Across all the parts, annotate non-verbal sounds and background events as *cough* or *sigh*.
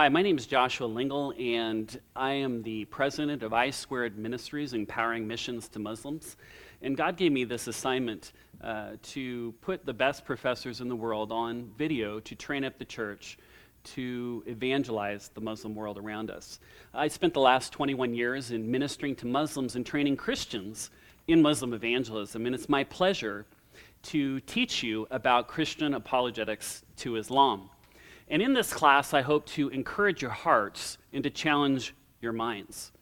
Hi, my name is Joshua Lingel, and I am the president of I Squared Ministries, empowering missions to Muslims. And God gave me this assignment uh, to put the best professors in the world on video to train up the church to evangelize the Muslim world around us. I spent the last 21 years in ministering to Muslims and training Christians in Muslim evangelism, and it's my pleasure to teach you about Christian apologetics to Islam. And in this class, I hope to encourage your hearts and to challenge your minds.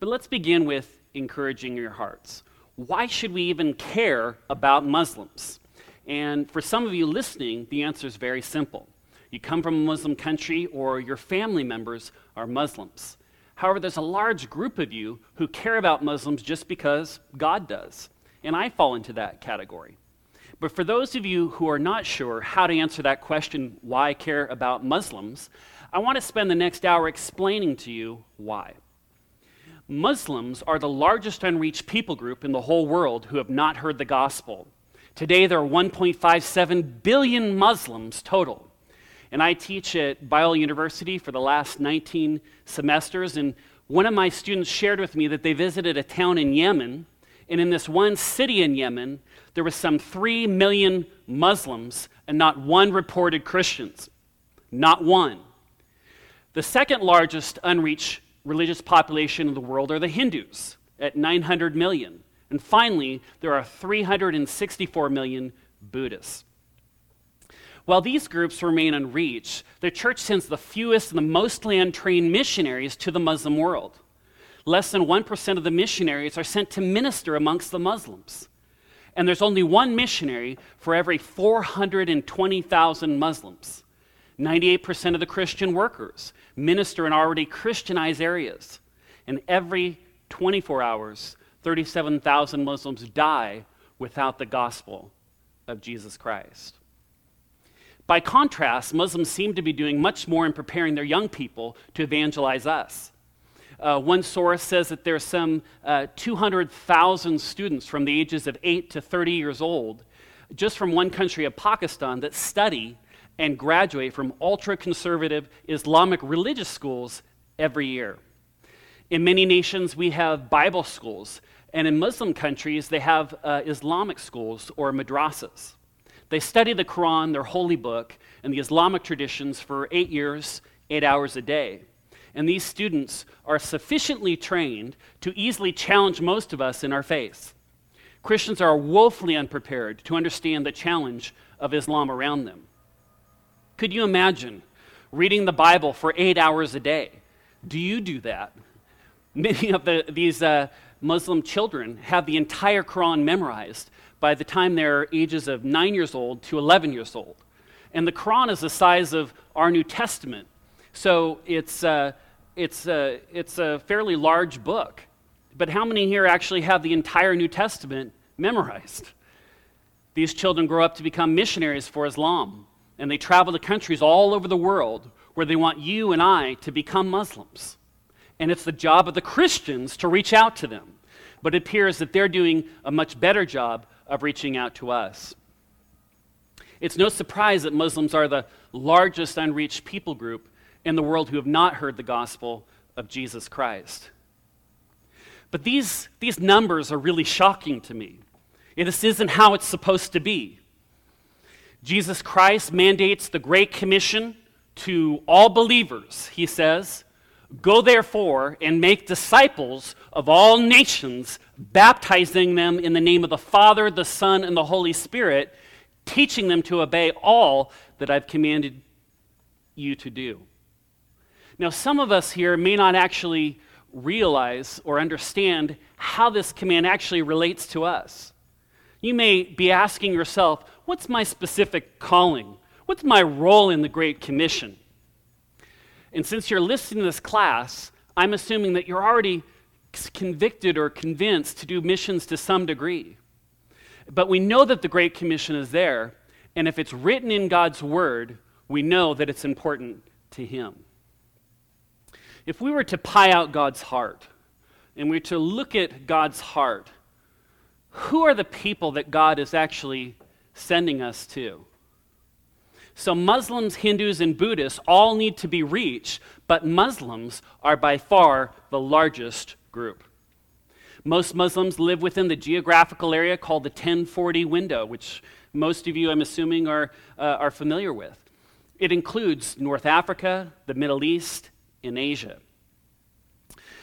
But let's begin with encouraging your hearts. Why should we even care about Muslims? And for some of you listening, the answer is very simple. You come from a Muslim country, or your family members are Muslims. However, there's a large group of you who care about Muslims just because God does. And I fall into that category. But for those of you who are not sure how to answer that question, why care about Muslims, I want to spend the next hour explaining to you why. Muslims are the largest unreached people group in the whole world who have not heard the gospel. Today, there are 1.57 billion Muslims total. And I teach at Biola University for the last 19 semesters. And one of my students shared with me that they visited a town in Yemen. And in this one city in Yemen, there was some 3 million Muslims and not one reported Christians. Not one. The second largest unreached religious population in the world are the Hindus at 900 million. And finally, there are 364 million Buddhists. While these groups remain unreached, the church sends the fewest and the most untrained missionaries to the Muslim world. Less than 1% of the missionaries are sent to minister amongst the Muslims. And there's only one missionary for every 420,000 Muslims. 98% of the Christian workers minister in already Christianized areas. And every 24 hours, 37,000 Muslims die without the gospel of Jesus Christ. By contrast, Muslims seem to be doing much more in preparing their young people to evangelize us. Uh, one source says that there are some uh, 200,000 students from the ages of 8 to 30 years old, just from one country of Pakistan, that study and graduate from ultra conservative Islamic religious schools every year. In many nations, we have Bible schools, and in Muslim countries, they have uh, Islamic schools or madrasas. They study the Quran, their holy book, and the Islamic traditions for eight years, eight hours a day. And these students are sufficiently trained to easily challenge most of us in our faith. Christians are woefully unprepared to understand the challenge of Islam around them. Could you imagine reading the Bible for eight hours a day? Do you do that? Many of the, these uh, Muslim children have the entire Quran memorized by the time they're ages of 9 years old to 11 years old. And the Quran is the size of our New Testament. So it's, uh, it's, uh, it's a fairly large book. But how many here actually have the entire New Testament memorized? These children grow up to become missionaries for Islam, and they travel to countries all over the world where they want you and I to become Muslims. And it's the job of the Christians to reach out to them. But it appears that they're doing a much better job of reaching out to us. It's no surprise that Muslims are the largest unreached people group in the world who have not heard the gospel of Jesus Christ. But these, these numbers are really shocking to me. This isn't how it's supposed to be. Jesus Christ mandates the Great Commission to all believers. He says, Go therefore and make disciples of all nations, baptizing them in the name of the Father, the Son, and the Holy Spirit, teaching them to obey all that I've commanded you to do. Now, some of us here may not actually realize or understand how this command actually relates to us. You may be asking yourself, what's my specific calling? What's my role in the Great Commission? And since you're listening to this class, I'm assuming that you're already convicted or convinced to do missions to some degree. But we know that the Great Commission is there, and if it's written in God's Word, we know that it's important to Him. If we were to pie out God's heart, and we were to look at God's heart, who are the people that God is actually sending us to? So Muslims, Hindus, and Buddhists all need to be reached, but Muslims are by far the largest group. Most Muslims live within the geographical area called the 1040 window, which most of you, I'm assuming, are, uh, are familiar with. It includes North Africa, the Middle East, and Asia.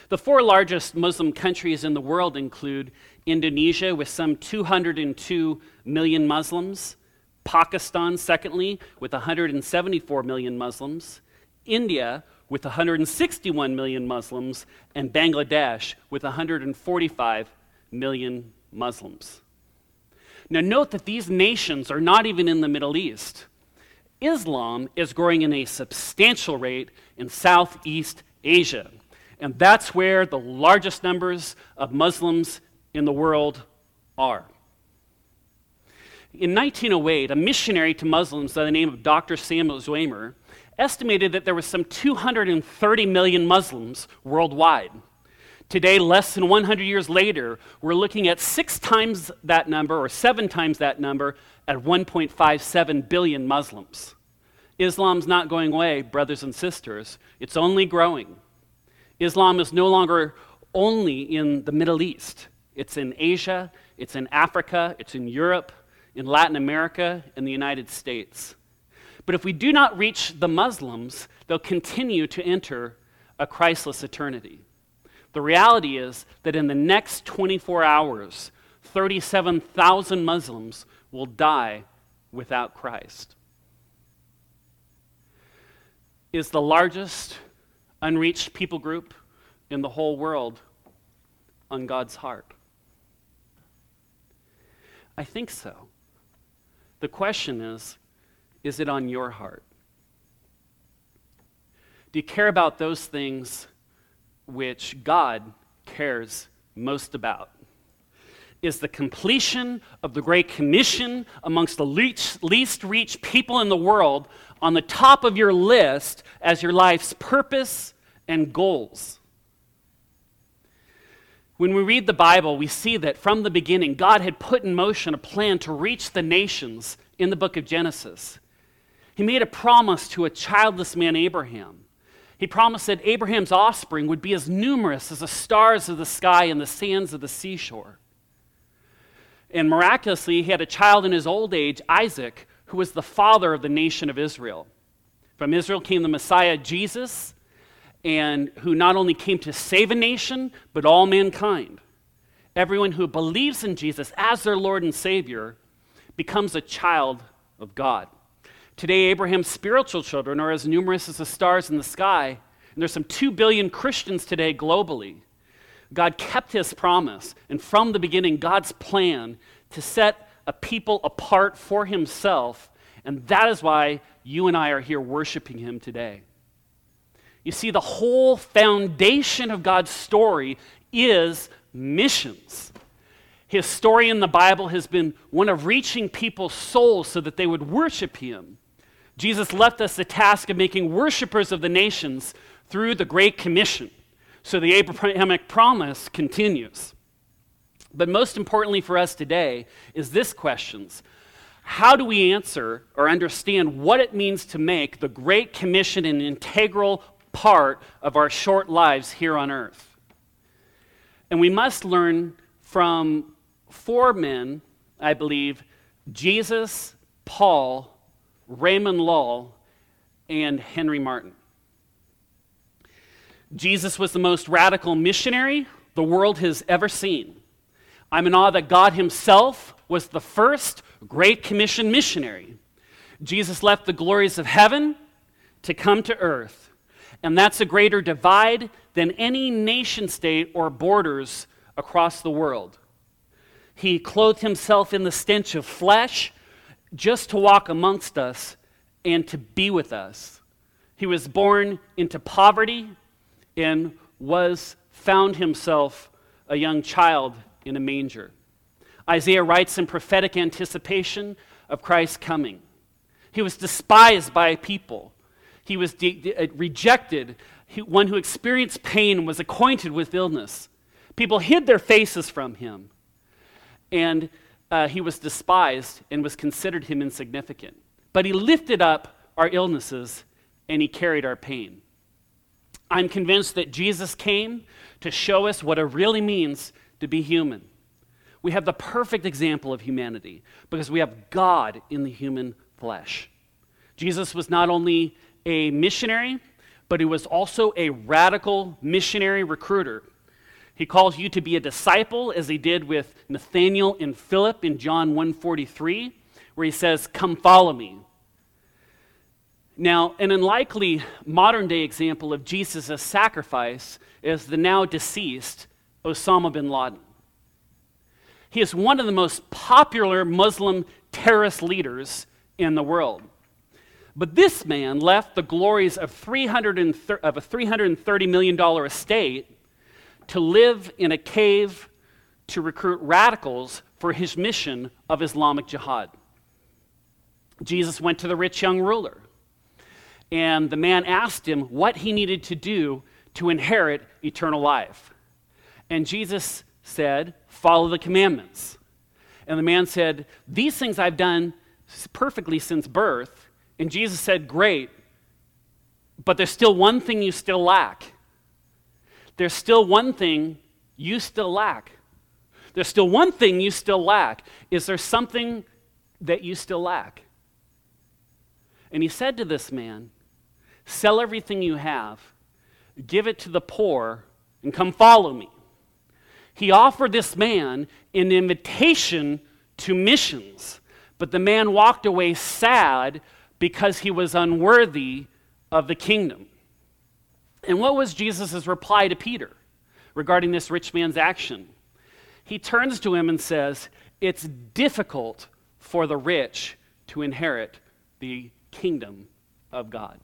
The four largest Muslim countries in the world include Indonesia, with some 202 million Muslims, Pakistan, secondly, with 174 million Muslims, India, with 161 million Muslims, and Bangladesh, with 145 million Muslims. Now, note that these nations are not even in the Middle East. Islam is growing in a substantial rate in Southeast Asia, and that's where the largest numbers of Muslims in the world are. In 1908, a missionary to Muslims by the name of Dr. Samuel Zwemer estimated that there were some 230 million Muslims worldwide. Today, less than 100 years later, we're looking at six times that number or seven times that number at 1.57 billion Muslims. Islam's not going away, brothers and sisters, it's only growing. Islam is no longer only in the Middle East, it's in Asia, it's in Africa, it's in Europe, in Latin America, in the United States. But if we do not reach the Muslims, they'll continue to enter a Christless eternity. The reality is that in the next 24 hours, 37,000 Muslims will die without Christ. Is the largest unreached people group in the whole world on God's heart? I think so. The question is is it on your heart? Do you care about those things which God cares most about? Is the completion of the Great Commission amongst the least, reached people in the world on the top of your list as your life's purpose and goals? When we read the Bible, we see that from the beginning, God had put in motion a plan to reach the nations in the book of Genesis. He made a promise to a childless man, Abraham. He promised that Abraham's offspring would be as numerous as the stars of the sky and the sands of the seashore. And miraculously, he had a child in his old age, Isaac, who was the father of the nation of Israel. From Israel came the Messiah, Jesus, and who not only came to save a nation, but all mankind. Everyone who believes in Jesus as their Lord and Savior becomes a child of God. Today, Abraham's spiritual children are as numerous as the stars in the sky, and there's some 2 billion Christians today globally. God kept his promise, and from the beginning, God's plan to set a people apart for himself, and that is why you and I are here worshiping him today. You see, the whole foundation of God's story is missions. His story in the Bible has been one of reaching people's souls so that they would worship him. Jesus left us the task of making worshipers of the nations through the Great Commission. So the Abrahamic promise continues. But most importantly for us today is this questions. How do we answer or understand what it means to make the Great Commission an integral part of our short lives here on earth? And we must learn from four men, I believe Jesus, Paul, Raymond Lull, and Henry Martyn. Jesus was the most radical missionary the world has ever seen. I'm in awe that God Himself was the first Great Commission missionary. Jesus left the glories of heaven to come to earth. And that's a greater divide than any nation state or borders across the world. He clothed himself in the stench of flesh just to walk amongst us and to be with us. He was born into poverty and was found himself a young child in a manger. Isaiah writes in prophetic anticipation of Christ's coming. He was despised by people. He was de- de- uh, rejected, he, one who experienced pain was acquainted with illness. People hid their faces from him. And uh, he was despised and was considered him insignificant. but he lifted up our illnesses and he carried our pain. I'm convinced that Jesus came to show us what it really means to be human. We have the perfect example of humanity because we have God in the human flesh. Jesus was not only a missionary, but he was also a radical missionary recruiter. He calls you to be a disciple as he did with Nathanael and Philip in John 1:43 where he says, "Come follow me." Now, an unlikely modern day example of Jesus' sacrifice is the now deceased Osama bin Laden. He is one of the most popular Muslim terrorist leaders in the world. But this man left the glories of, of a $330 million estate to live in a cave to recruit radicals for his mission of Islamic jihad. Jesus went to the rich young ruler, and the man asked him what he needed to do to inherit eternal life. And Jesus said, Follow the commandments. And the man said, These things I've done perfectly since birth. And Jesus said, Great, but there's still one thing you still lack. There's still one thing you still lack. There's still one thing you still lack. Is there something that you still lack? And he said to this man, Sell everything you have, give it to the poor, and come follow me. He offered this man an invitation to missions, but the man walked away sad because he was unworthy of the kingdom. And what was Jesus' reply to Peter regarding this rich man's action? He turns to him and says, It's difficult for the rich to inherit the kingdom of God.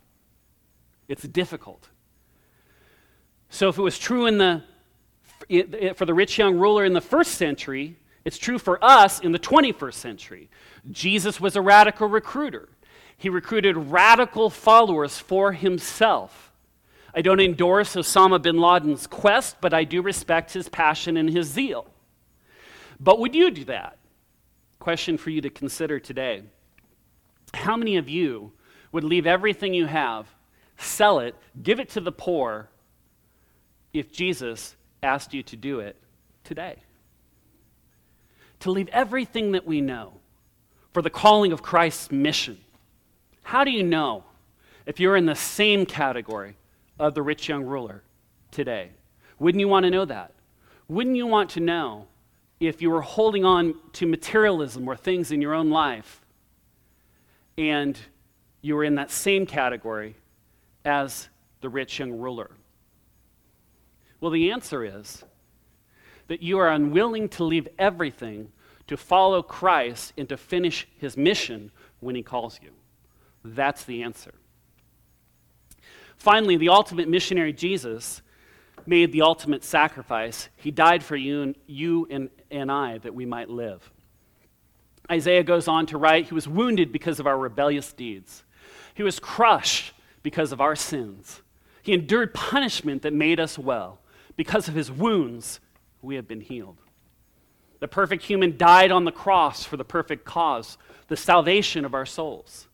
It's difficult. So, if it was true in the, for the rich young ruler in the first century, it's true for us in the 21st century. Jesus was a radical recruiter. He recruited radical followers for himself. I don't endorse Osama bin Laden's quest, but I do respect his passion and his zeal. But would you do that? Question for you to consider today. How many of you would leave everything you have, sell it, give it to the poor, if Jesus asked you to do it today? To leave everything that we know for the calling of Christ's mission. How do you know if you're in the same category of the rich young ruler today? Wouldn't you want to know that? Wouldn't you want to know if you were holding on to materialism or things in your own life and you were in that same category as the rich young ruler? Well, the answer is that you are unwilling to leave everything to follow Christ and to finish his mission when he calls you. That's the answer. Finally, the ultimate missionary, Jesus, made the ultimate sacrifice. He died for you and, you and, and I that we might live. Isaiah goes on to write He was wounded because of our rebellious deeds, He was crushed because of our sins. He endured punishment that made us well. Because of His wounds, we have been healed. The perfect human died on the cross for the perfect cause, the salvation of our souls.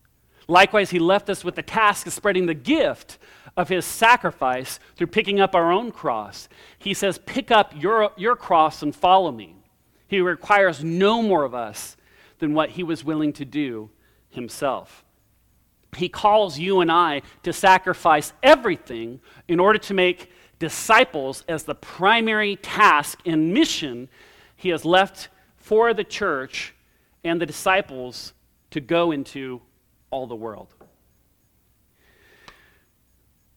Likewise, he left us with the task of spreading the gift of his sacrifice through picking up our own cross. He says, Pick up your, your cross and follow me. He requires no more of us than what he was willing to do himself. He calls you and I to sacrifice everything in order to make disciples as the primary task and mission he has left for the church and the disciples to go into all the world.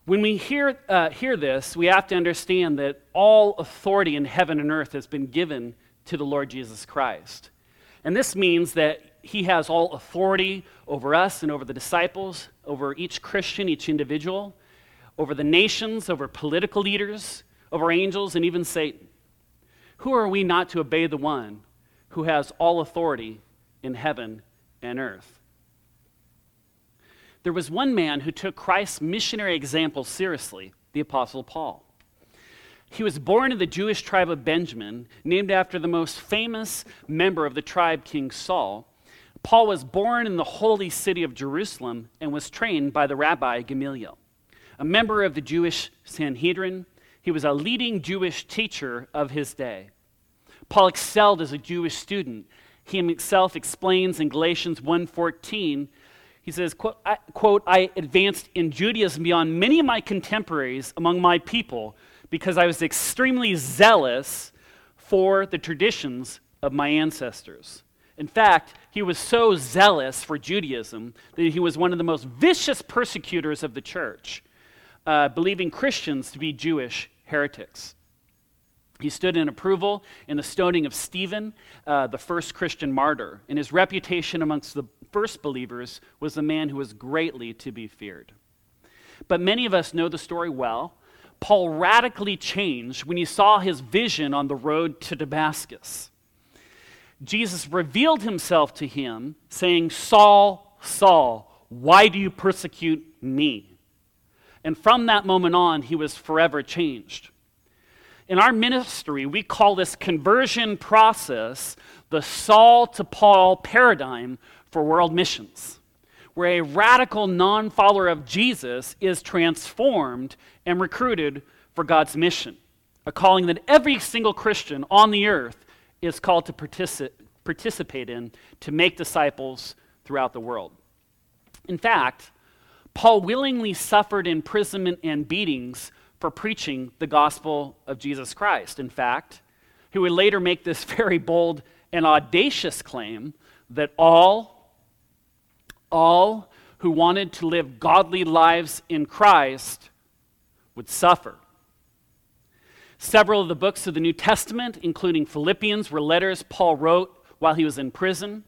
When we hear, uh, hear this, we have to understand that all authority in heaven and earth has been given to the Lord Jesus Christ. And this means that he has all authority over us and over the disciples, over each Christian, each individual, over the nations, over political leaders, over angels, and even Satan. Who are we not to obey the one who has all authority in heaven and earth? There was one man who took Christ's missionary example seriously, the Apostle Paul. He was born in the Jewish tribe of Benjamin, named after the most famous member of the tribe, King Saul. Paul was born in the holy city of Jerusalem and was trained by the rabbi Gamaliel. A member of the Jewish Sanhedrin, he was a leading Jewish teacher of his day. Paul excelled as a Jewish student. He himself explains in Galatians 1:14, he says, quote I, quote, I advanced in Judaism beyond many of my contemporaries among my people because I was extremely zealous for the traditions of my ancestors. In fact, he was so zealous for Judaism that he was one of the most vicious persecutors of the church, uh, believing Christians to be Jewish heretics. He stood in approval in the stoning of Stephen, uh, the first Christian martyr, and his reputation amongst the first believers was a man who was greatly to be feared. But many of us know the story well. Paul radically changed when he saw his vision on the road to Damascus. Jesus revealed himself to him, saying, Saul, Saul, why do you persecute me? And from that moment on, he was forever changed. In our ministry, we call this conversion process the Saul to Paul paradigm for world missions, where a radical non follower of Jesus is transformed and recruited for God's mission, a calling that every single Christian on the earth is called to partici- participate in to make disciples throughout the world. In fact, Paul willingly suffered imprisonment and beatings for preaching the gospel of Jesus Christ. In fact, he would later make this *laughs* very bold and audacious claim that all, all who wanted to live godly lives in Christ would suffer. Several of the books of the New Testament, including Philippians, were letters Paul wrote while he was in prison.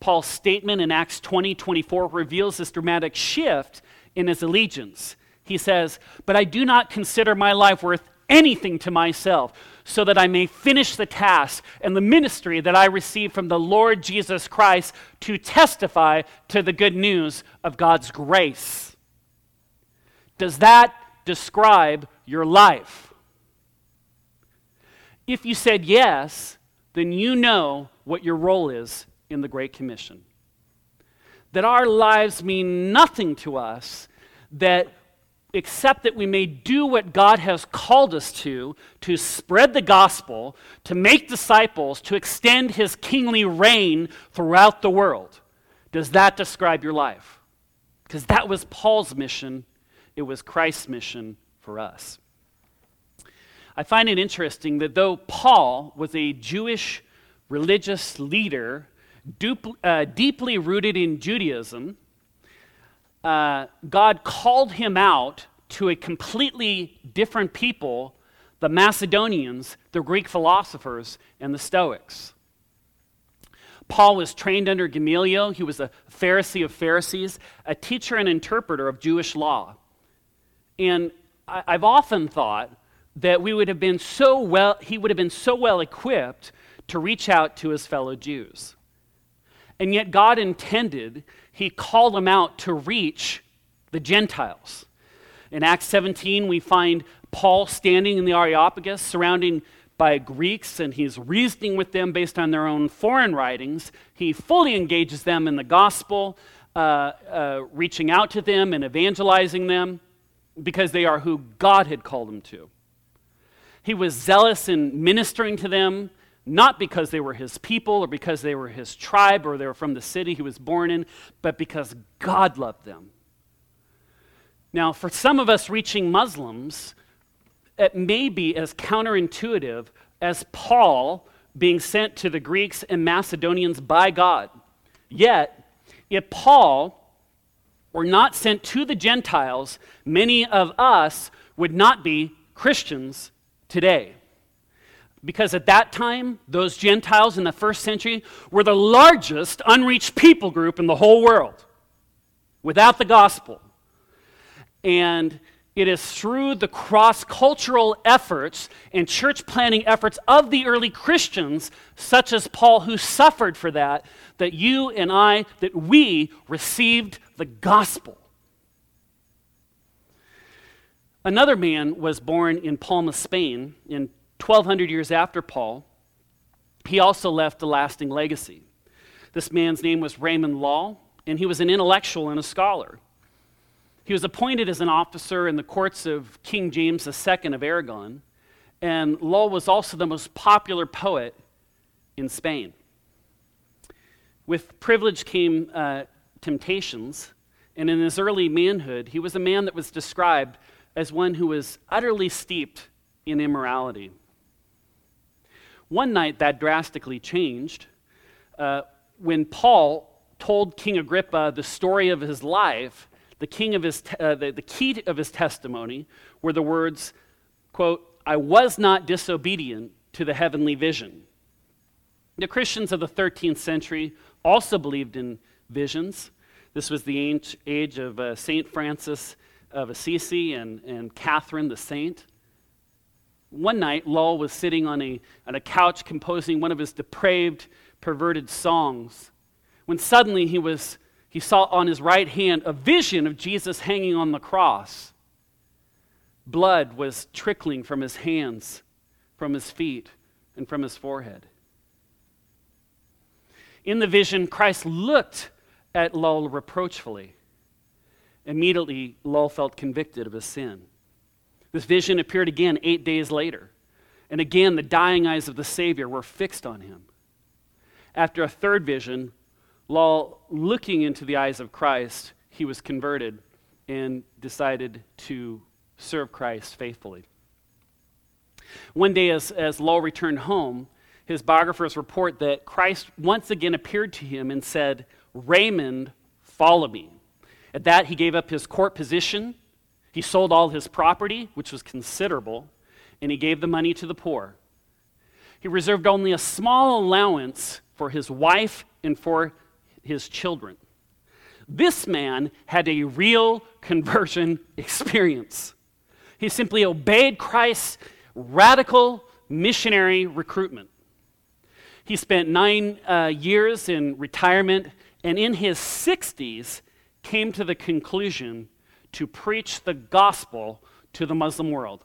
Paul's statement in Acts 20 24 reveals this dramatic shift in his allegiance. He says, But I do not consider my life worth anything to myself, so that I may finish the task and the ministry that I received from the Lord Jesus Christ to testify to the good news of God's grace. Does that describe your life? If you said yes, then you know what your role is in the Great Commission. That our lives mean nothing to us, that except that we may do what God has called us to, to spread the gospel, to make disciples, to extend his kingly reign throughout the world. Does that describe your life? Because that was Paul's mission, it was Christ's mission for us. I find it interesting that though Paul was a Jewish religious leader, uh, deeply rooted in Judaism, uh, God called him out to a completely different people the Macedonians, the Greek philosophers, and the Stoics. Paul was trained under Gamaliel. He was a Pharisee of Pharisees, a teacher and interpreter of Jewish law. And I, have often thought that we would have been so well, he would have been so well equipped to reach out to his fellow Jews. And yet, God intended, He called them out to reach the Gentiles. In Acts 17, we find Paul standing in the Areopagus, surrounded by Greeks, and he's reasoning with them based on their own foreign writings. He fully engages them in the gospel, uh, uh, reaching out to them and evangelizing them because they are who God had called them to. He was zealous in ministering to them not because they were his people or because they were his tribe or they were from the city he was born in, but because God loved them. Now, for some of us reaching Muslims, it may be as counterintuitive as Paul being sent to the Greeks and Macedonians by God. Yet, if Paul were not sent to the Gentiles, many of us would not be Christians today. Because at that time, those Gentiles in the first century were the largest unreached people group in the whole world without the gospel. And it is through the cross cultural efforts and church planting efforts of the early Christians, such as Paul, who suffered for that, that you and I, that we received the gospel. Another man was born in Palma, Spain in 1200 years after Paul, he also left a lasting legacy. This man's name was Raymond Lull, and he was an intellectual and a scholar. He was appointed as an officer in the courts of King James II of Aragon, and Lull was also the most popular poet in Spain. With privilege came uh, temptations, and in his early manhood, he was a man that was described as one who was utterly steeped in immorality. One night that drastically changed uh, when Paul told King Agrippa the story of his life. The, king of his te- uh, the, the key of his testimony were the words, quote, I was not disobedient to the heavenly vision. The Christians of the 13th century also believed in visions. This was the age of uh, St. Francis of Assisi and, and Catherine the Saint. One night, Lull was sitting on a, on a couch composing one of his depraved, perverted songs when suddenly he, was, he saw on his right hand a vision of Jesus hanging on the cross. Blood was trickling from his hands, from his feet, and from his forehead. In the vision, Christ looked at Lull reproachfully. Immediately, Lull felt convicted of his sin. This vision appeared again eight days later. And again, the dying eyes of the Savior were fixed on him. After a third vision, Lull, looking into the eyes of Christ, he was converted and decided to serve Christ faithfully. One day, as, as Lull returned home, his biographers report that Christ once again appeared to him and said, Raymond, follow me. At that, he gave up his court position. He sold all his property, which was considerable, and he gave the money to the poor. He reserved only a small allowance for his wife and for his children. This man had a real conversion *laughs* experience. He simply obeyed Christ's radical missionary recruitment. He spent nine uh, years in retirement, and in his 60s, came to the conclusion to preach the gospel to the Muslim world.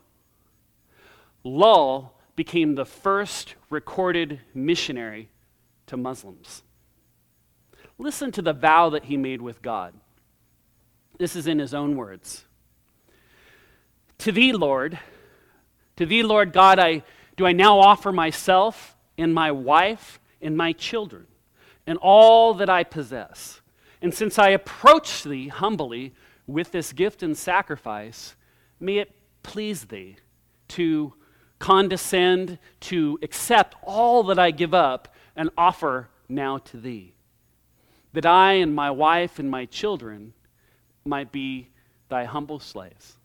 Lull became the first recorded missionary to Muslims. Listen to the vow that he made with God. This is in his own words. To thee, Lord, to thee, Lord God, I do I now offer myself and my wife and my children and all that I possess. And since I approach thee humbly with this gift and sacrifice, may it please thee to condescend, to accept all that I give up and offer now to thee, that I and my wife and my children might be thy humble slaves.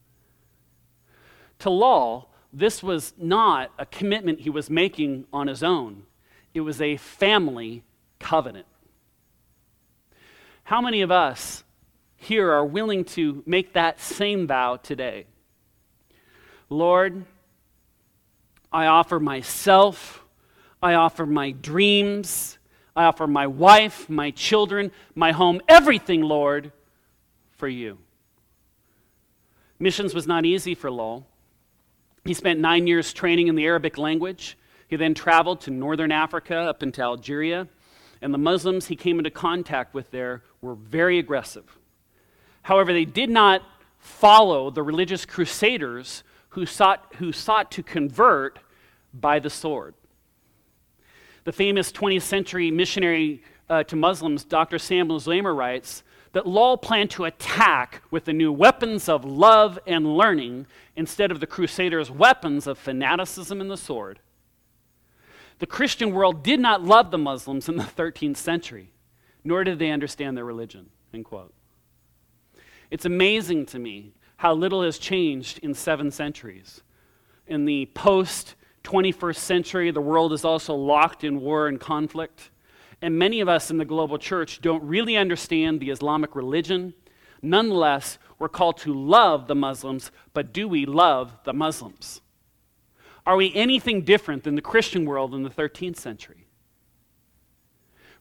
To Lull, this was not a commitment he was making on his own, it was a family covenant. How many of us here are willing to make that same vow today? Lord, I offer myself, I offer my dreams, I offer my wife, my children, my home, everything, Lord, for you. Missions was not easy for Lull. He spent nine years training in the Arabic language. He then traveled to northern Africa up into Algeria. And the Muslims he came into contact with there were very aggressive. However, they did not follow the religious crusaders who sought, who sought to convert by the sword. The famous 20th century missionary uh, to Muslims, Dr. Samuel Zwemer, writes that Lull planned to attack with the new weapons of love and learning instead of the crusaders' weapons of fanaticism and the sword. The Christian world did not love the Muslims in the 13th century, nor did they understand their religion. End quote. It's amazing to me how little has changed in seven centuries. In the post 21st century, the world is also locked in war and conflict. And many of us in the global church don't really understand the Islamic religion. Nonetheless, we're called to love the Muslims, but do we love the Muslims? Are we anything different than the Christian world in the 13th century?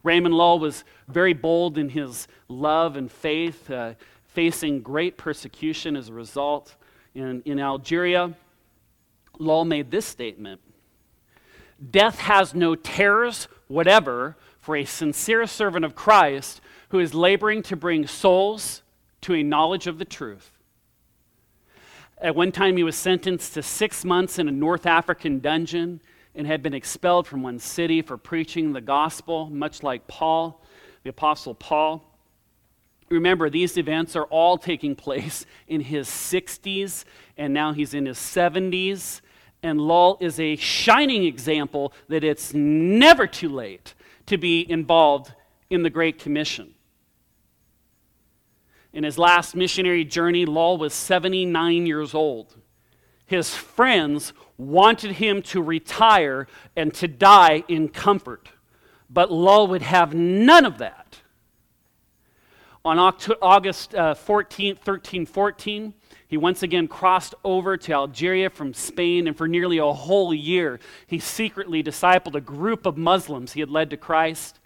Raymond Lull was very bold in his love and faith, uh, facing great persecution as a result. In, in Algeria, Lull made this statement Death has no terrors whatever for a sincere servant of Christ who is laboring to bring souls to a knowledge of the truth. At one time, he was sentenced to six months in a North African dungeon and had been expelled from one city for preaching the gospel, much like Paul, the Apostle Paul. Remember, these events are all taking place in his 60s, and now he's in his 70s. And Lull is a shining example that it's never too late to be involved in the Great Commission. In his last missionary journey, Lull was 79 years old. His friends wanted him to retire and to die in comfort, but Lull would have none of that. On August uh, 14, 1314, he once again crossed over to Algeria from Spain, and for nearly a whole year, he secretly discipled a group of Muslims he had led to Christ.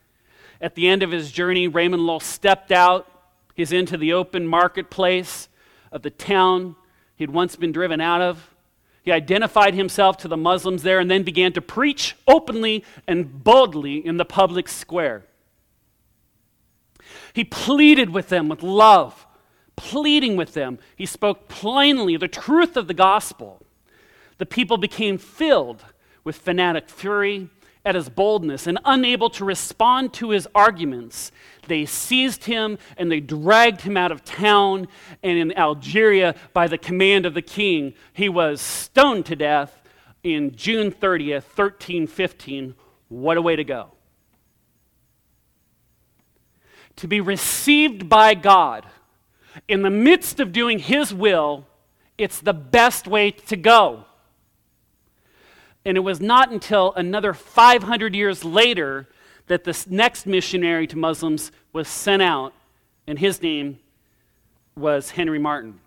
At the end of his journey, Raymond Lull stepped out. He's into the open marketplace of the town he'd once been driven out of. He identified himself to the Muslims there and then began to preach openly and boldly in the public square. He pleaded with them with love, pleading with them. He spoke plainly the truth of the gospel. The people became filled with fanatic fury at his boldness and unable to respond to his arguments. They seized him and they dragged him out of town. And in Algeria, by the command of the king, he was stoned to death in June 30th, 1315. What a way to go! To be received by God in the midst of doing his will, it's the best way to go. And it was not until another 500 years later that this next missionary to Muslims was sent out, and his name was Henry Martyn.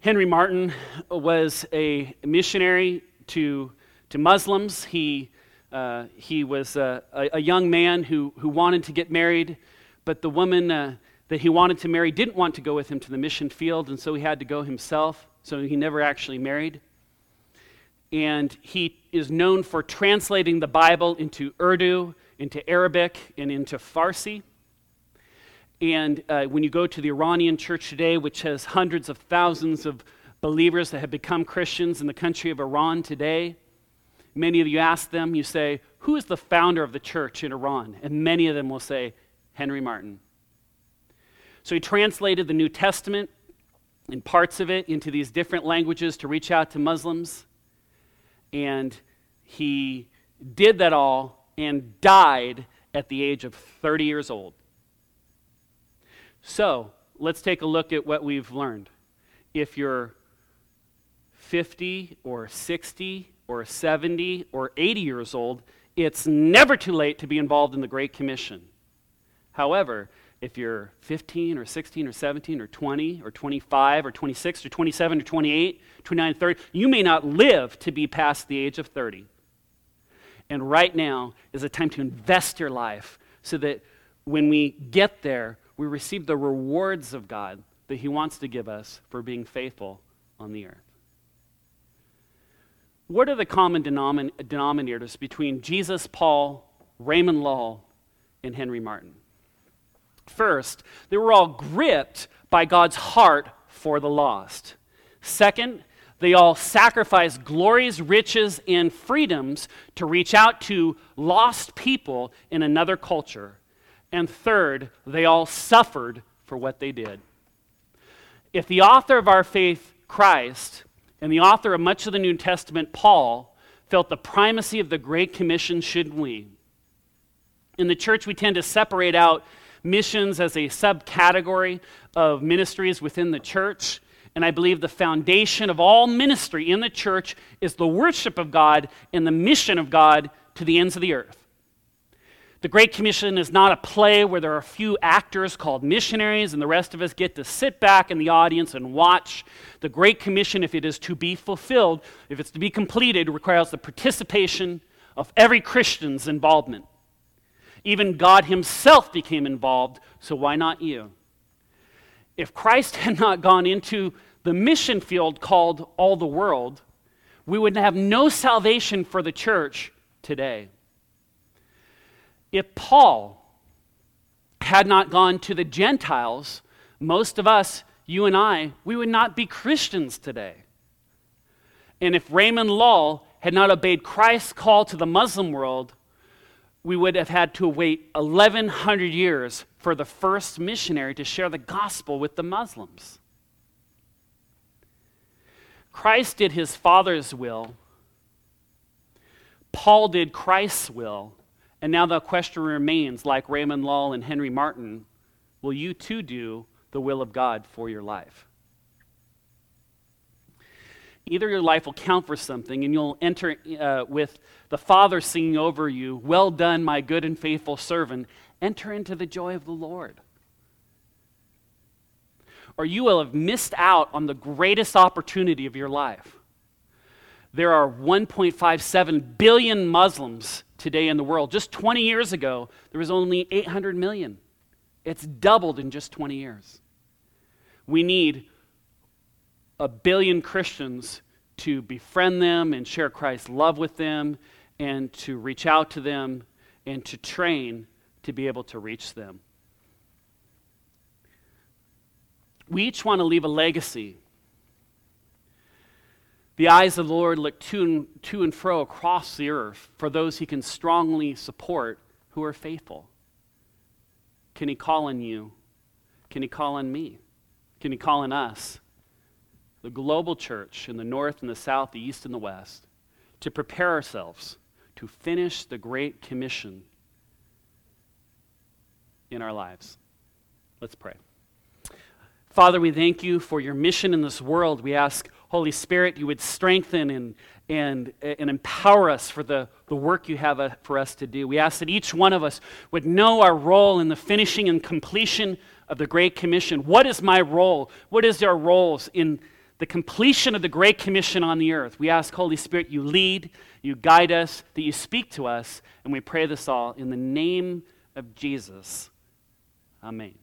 Henry Martyn was a missionary to, to Muslims. He, uh, he was a, a, young man who, who wanted to get married, but the woman uh, that he wanted to marry didn't want to go with him to the mission field, and so he had to go himself. So he never actually married and he is known for translating the Bible into Urdu, into Arabic, and into Farsi. And uh, when you go to the Iranian church today, which has hundreds of thousands of believers that have become Christians in the country of Iran today, many of you ask them, you say, Who is the founder of the church in Iran? And many of them will say, Henry Martyn. So he translated the New Testament and parts of it into these different languages to reach out to Muslims. And he did that all and died at the age of 30 years old. So, let's take a look at what we've learned. If you're 50 or 60 or 70 or 80 years old, it's never too late to be involved in the Great Commission. However, if you're 15 or 16 or 17 or 20 or 25 or 26 or 27 or 28, 29, 30, you may not live to be past the age of 30. And right now is a time to invest your life so that when we get there, we receive the rewards of God that He wants to give us for being faithful on the earth. What are the common denomin- denominators between Jesus, Paul, Raymond Lull, and Henry Martyn? First, they were all gripped by God's heart for the lost. Second, they all sacrificed glories, riches, and freedoms to reach out to lost people in another culture. And third, they all suffered for what they did. If the author of our faith, Christ, and the author of much of the New Testament, Paul, felt the primacy of the Great Commission, shouldn't we? In the church, we tend to separate out missions as a subcategory of ministries within the church. And I believe the foundation of all ministry in the church is the worship of God and the mission of God to the ends of the earth. The Great Commission is not a play where there are a few actors called missionaries and the rest of us get to sit back in the audience and watch. The Great Commission, if it is to be fulfilled, if it's to be completed, requires the participation of every Christian's involvement. Even God Himself became involved, so why not you? If Christ *laughs* had not gone into the mission field called all the world, we would have no salvation for the church today. If Paul had not gone to the Gentiles, most of us, you and I, we would not be Christians today. And if Raymond Lull had not obeyed Christ's call to the Muslim world, we would have had to wait 1,100 years for the first missionary to share the gospel with the Muslims. Christ did his Father's will, Paul did Christ's will, and now the question remains like Raymond Lull and Henry Martyn, will you too do the will of God for your life? Either your life will count for something and you'll enter uh, with the Father singing over you, Well done, my good and faithful servant. Enter into the joy of the Lord. Or you will have missed out on the greatest opportunity of your life. There are 1.57 billion Muslims today in the world. Just 20 years ago, there was only 800 million. It's doubled in just 20 years. We need a billion Christians to befriend them and share Christ's love with them and to reach out to them and to train to be able to reach them. We each want to leave a legacy. The eyes of the Lord look to and, to and fro across the earth for those he can strongly support who are faithful. Can he call on you? Can he call on me? Can he call on us? The global church in the north and the south, the east and the west, to prepare ourselves to finish the Great Commission in our lives. Let's pray. Father, we thank you for your mission in this world. We ask, Holy Spirit, you would strengthen and, and, and empower us for the, the work you have uh, for us to do. We ask that each one of us would know our role in the finishing and completion of the Great Commission. What is my role? What is our roles in the completion of the Great Commission on the earth? We ask, Holy Spirit, you lead, you guide us, that you speak to us, and we pray this all in the name of Jesus. Amen.